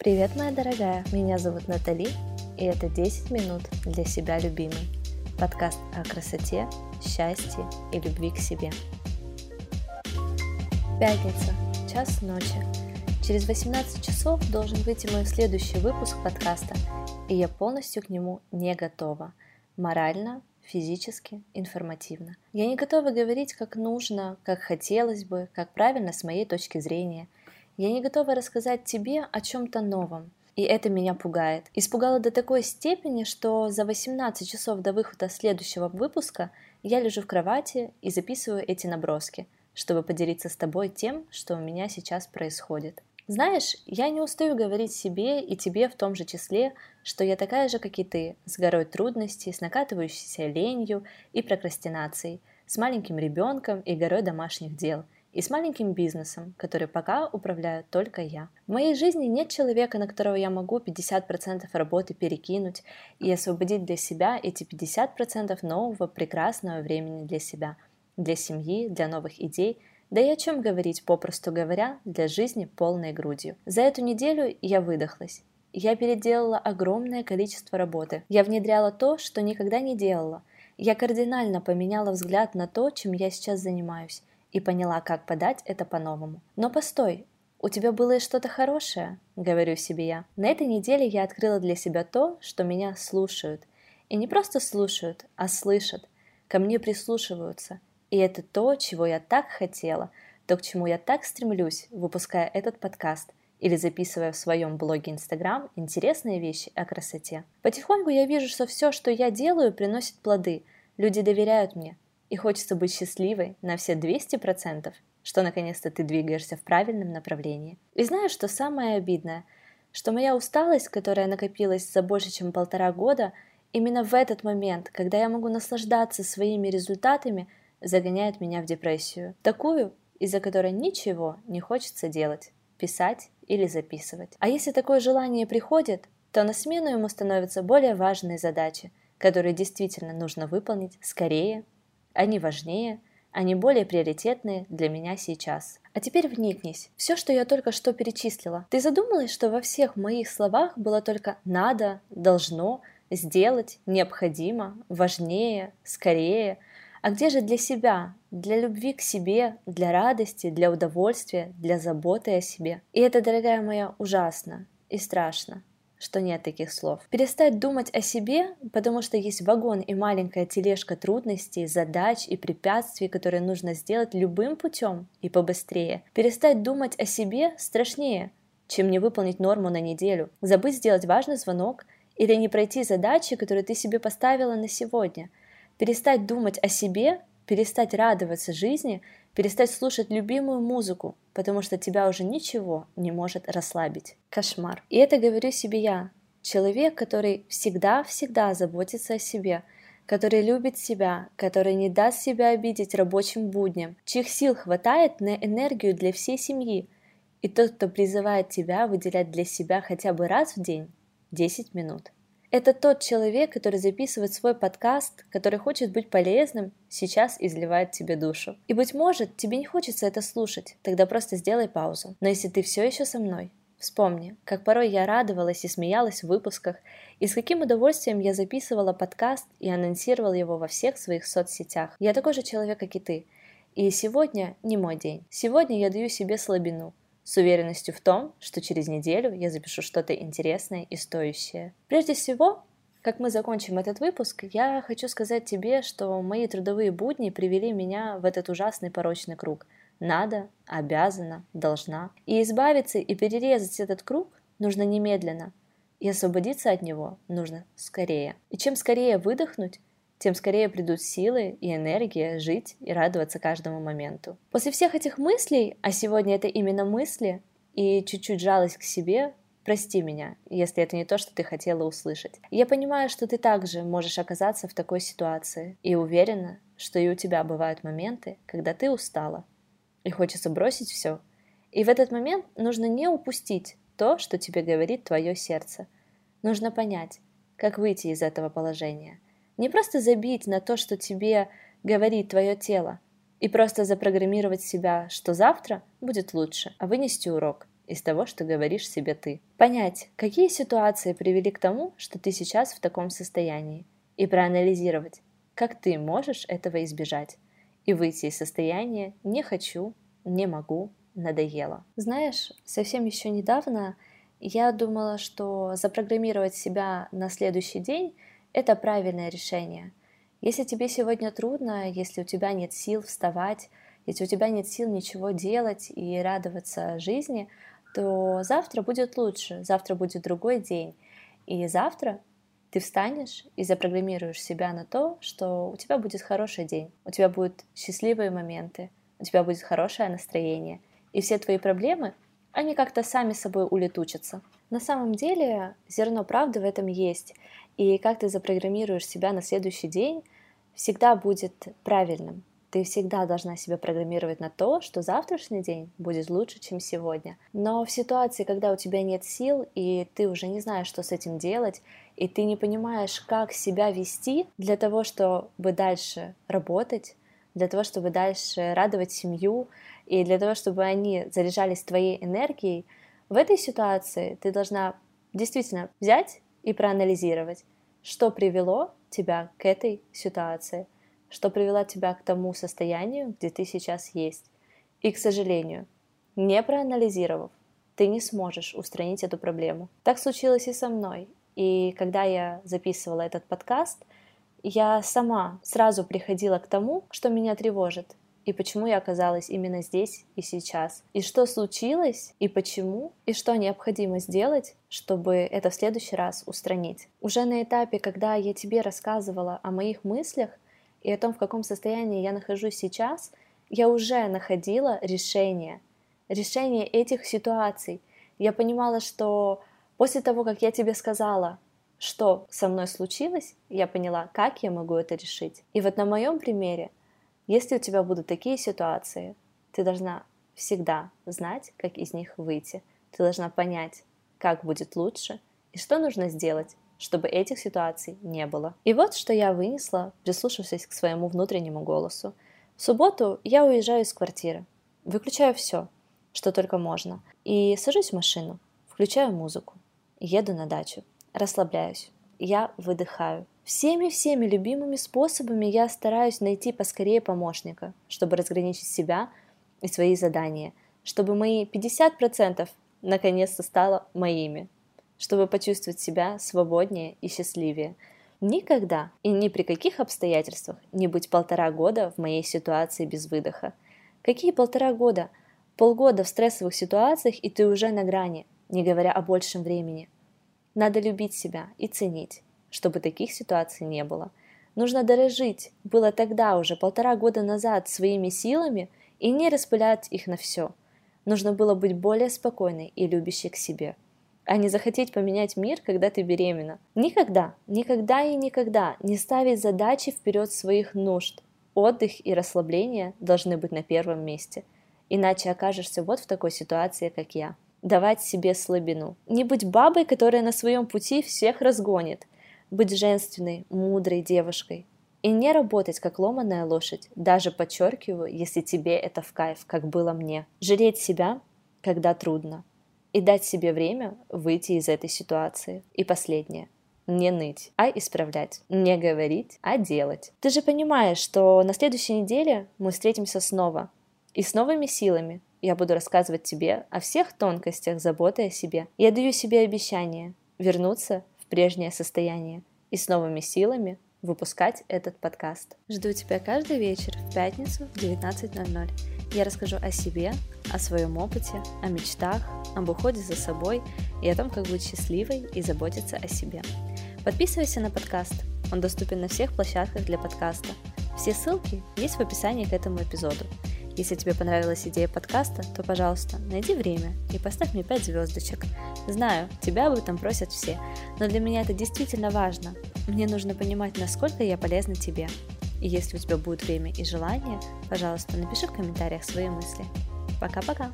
Привет, моя дорогая! Меня зовут Натали, и это 10 минут для себя любимой. Подкаст о красоте, счастье и любви к себе. Пятница, час ночи. Через 18 часов должен выйти мой следующий выпуск подкаста, и я полностью к нему не готова. Морально, физически, информативно. Я не готова говорить, как нужно, как хотелось бы, как правильно с моей точки зрения – я не готова рассказать тебе о чем-то новом. И это меня пугает. Испугало до такой степени, что за 18 часов до выхода следующего выпуска я лежу в кровати и записываю эти наброски, чтобы поделиться с тобой тем, что у меня сейчас происходит. Знаешь, я не устаю говорить себе и тебе в том же числе, что я такая же, как и ты, с горой трудностей, с накатывающейся ленью и прокрастинацией, с маленьким ребенком и горой домашних дел – и с маленьким бизнесом, который пока управляю только я. В моей жизни нет человека, на которого я могу 50% работы перекинуть и освободить для себя эти 50% нового прекрасного времени для себя, для семьи, для новых идей, да и о чем говорить, попросту говоря, для жизни полной грудью. За эту неделю я выдохлась. Я переделала огромное количество работы. Я внедряла то, что никогда не делала. Я кардинально поменяла взгляд на то, чем я сейчас занимаюсь и поняла, как подать это по-новому. Но постой, у тебя было и что-то хорошее, говорю себе я. На этой неделе я открыла для себя то, что меня слушают. И не просто слушают, а слышат. Ко мне прислушиваются. И это то, чего я так хотела, то, к чему я так стремлюсь, выпуская этот подкаст или записывая в своем блоге Инстаграм интересные вещи о красоте. Потихоньку я вижу, что все, что я делаю, приносит плоды. Люди доверяют мне, и хочется быть счастливой на все 200%, что наконец-то ты двигаешься в правильном направлении. И знаешь, что самое обидное? Что моя усталость, которая накопилась за больше, чем полтора года, именно в этот момент, когда я могу наслаждаться своими результатами, загоняет меня в депрессию. Такую, из-за которой ничего не хочется делать, писать или записывать. А если такое желание приходит, то на смену ему становятся более важные задачи, которые действительно нужно выполнить скорее они важнее, они более приоритетные для меня сейчас. А теперь вникнись. Все, что я только что перечислила. Ты задумалась, что во всех моих словах было только «надо», «должно», «сделать», «необходимо», «важнее», «скорее». А где же для себя, для любви к себе, для радости, для удовольствия, для заботы о себе? И это, дорогая моя, ужасно и страшно что нет таких слов. Перестать думать о себе, потому что есть вагон и маленькая тележка трудностей, задач и препятствий, которые нужно сделать любым путем и побыстрее. Перестать думать о себе страшнее, чем не выполнить норму на неделю. Забыть сделать важный звонок или не пройти задачи, которые ты себе поставила на сегодня. Перестать думать о себе, перестать радоваться жизни – перестать слушать любимую музыку, потому что тебя уже ничего не может расслабить. Кошмар. И это говорю себе я, человек, который всегда-всегда заботится о себе, который любит себя, который не даст себя обидеть рабочим будням, чьих сил хватает на энергию для всей семьи, и тот, кто призывает тебя выделять для себя хотя бы раз в день 10 минут. Это тот человек, который записывает свой подкаст, который хочет быть полезным, сейчас изливает тебе душу. И быть может, тебе не хочется это слушать, тогда просто сделай паузу. Но если ты все еще со мной, Вспомни, как порой я радовалась и смеялась в выпусках, и с каким удовольствием я записывала подкаст и анонсировала его во всех своих соцсетях. Я такой же человек, как и ты. И сегодня не мой день. Сегодня я даю себе слабину с уверенностью в том, что через неделю я запишу что-то интересное и стоящее. Прежде всего, как мы закончим этот выпуск, я хочу сказать тебе, что мои трудовые будни привели меня в этот ужасный порочный круг. Надо, обязана, должна. И избавиться и перерезать этот круг нужно немедленно. И освободиться от него нужно скорее. И чем скорее выдохнуть, тем скорее придут силы и энергия жить и радоваться каждому моменту. После всех этих мыслей, а сегодня это именно мысли, и чуть-чуть жалость к себе, прости меня, если это не то, что ты хотела услышать. Я понимаю, что ты также можешь оказаться в такой ситуации, и уверена, что и у тебя бывают моменты, когда ты устала, и хочется бросить все. И в этот момент нужно не упустить то, что тебе говорит твое сердце. Нужно понять, как выйти из этого положения – не просто забить на то, что тебе говорит твое тело, и просто запрограммировать себя, что завтра будет лучше, а вынести урок из того, что говоришь себе ты. Понять, какие ситуации привели к тому, что ты сейчас в таком состоянии, и проанализировать, как ты можешь этого избежать, и выйти из состояния «не хочу», «не могу», «надоело». Знаешь, совсем еще недавно я думала, что запрограммировать себя на следующий день – это правильное решение. Если тебе сегодня трудно, если у тебя нет сил вставать, если у тебя нет сил ничего делать и радоваться жизни, то завтра будет лучше, завтра будет другой день. И завтра ты встанешь и запрограммируешь себя на то, что у тебя будет хороший день, у тебя будут счастливые моменты, у тебя будет хорошее настроение, и все твои проблемы они как-то сами собой улетучатся. На самом деле зерно правды в этом есть, и как ты запрограммируешь себя на следующий день, всегда будет правильным. Ты всегда должна себя программировать на то, что завтрашний день будет лучше, чем сегодня. Но в ситуации, когда у тебя нет сил, и ты уже не знаешь, что с этим делать, и ты не понимаешь, как себя вести для того, чтобы дальше работать, для того, чтобы дальше радовать семью, и для того, чтобы они заряжались твоей энергией, в этой ситуации ты должна действительно взять и проанализировать, что привело тебя к этой ситуации, что привело тебя к тому состоянию, где ты сейчас есть. И, к сожалению, не проанализировав, ты не сможешь устранить эту проблему. Так случилось и со мной. И когда я записывала этот подкаст, я сама сразу приходила к тому, что меня тревожит, и почему я оказалась именно здесь и сейчас, и что случилось, и почему, и что необходимо сделать, чтобы это в следующий раз устранить. Уже на этапе, когда я тебе рассказывала о моих мыслях и о том, в каком состоянии я нахожусь сейчас, я уже находила решение, решение этих ситуаций. Я понимала, что после того, как я тебе сказала, что со мной случилось, я поняла, как я могу это решить. И вот на моем примере если у тебя будут такие ситуации, ты должна всегда знать, как из них выйти. Ты должна понять, как будет лучше и что нужно сделать, чтобы этих ситуаций не было. И вот что я вынесла, прислушавшись к своему внутреннему голосу. В субботу я уезжаю из квартиры, выключаю все, что только можно, и сажусь в машину, включаю музыку, еду на дачу, расслабляюсь, я выдыхаю, Всеми-всеми любимыми способами я стараюсь найти поскорее помощника, чтобы разграничить себя и свои задания, чтобы мои 50% наконец-то стало моими, чтобы почувствовать себя свободнее и счастливее. Никогда и ни при каких обстоятельствах не быть полтора года в моей ситуации без выдоха. Какие полтора года? Полгода в стрессовых ситуациях, и ты уже на грани, не говоря о большем времени. Надо любить себя и ценить чтобы таких ситуаций не было. Нужно дорожить, было тогда уже полтора года назад, своими силами и не распылять их на все. Нужно было быть более спокойной и любящей к себе, а не захотеть поменять мир, когда ты беременна. Никогда, никогда и никогда не ставить задачи вперед своих нужд. Отдых и расслабление должны быть на первом месте, иначе окажешься вот в такой ситуации, как я. Давать себе слабину. Не быть бабой, которая на своем пути всех разгонит – быть женственной, мудрой девушкой и не работать как ломаная лошадь, даже подчеркиваю, если тебе это в кайф, как было мне. Жалеть себя, когда трудно, и дать себе время выйти из этой ситуации. И последнее. Не ныть, а исправлять. Не говорить, а делать. Ты же понимаешь, что на следующей неделе мы встретимся снова. И с новыми силами я буду рассказывать тебе о всех тонкостях заботы о себе. Я даю себе обещание вернуться прежнее состояние и с новыми силами выпускать этот подкаст. Жду тебя каждый вечер в пятницу в 19.00. Я расскажу о себе, о своем опыте, о мечтах, об уходе за собой и о том, как быть счастливой и заботиться о себе. Подписывайся на подкаст. Он доступен на всех площадках для подкаста. Все ссылки есть в описании к этому эпизоду. Если тебе понравилась идея подкаста, то, пожалуйста, найди время и поставь мне 5 звездочек. Знаю, тебя об этом просят все, но для меня это действительно важно. Мне нужно понимать, насколько я полезна тебе. И если у тебя будет время и желание, пожалуйста, напиши в комментариях свои мысли. Пока-пока!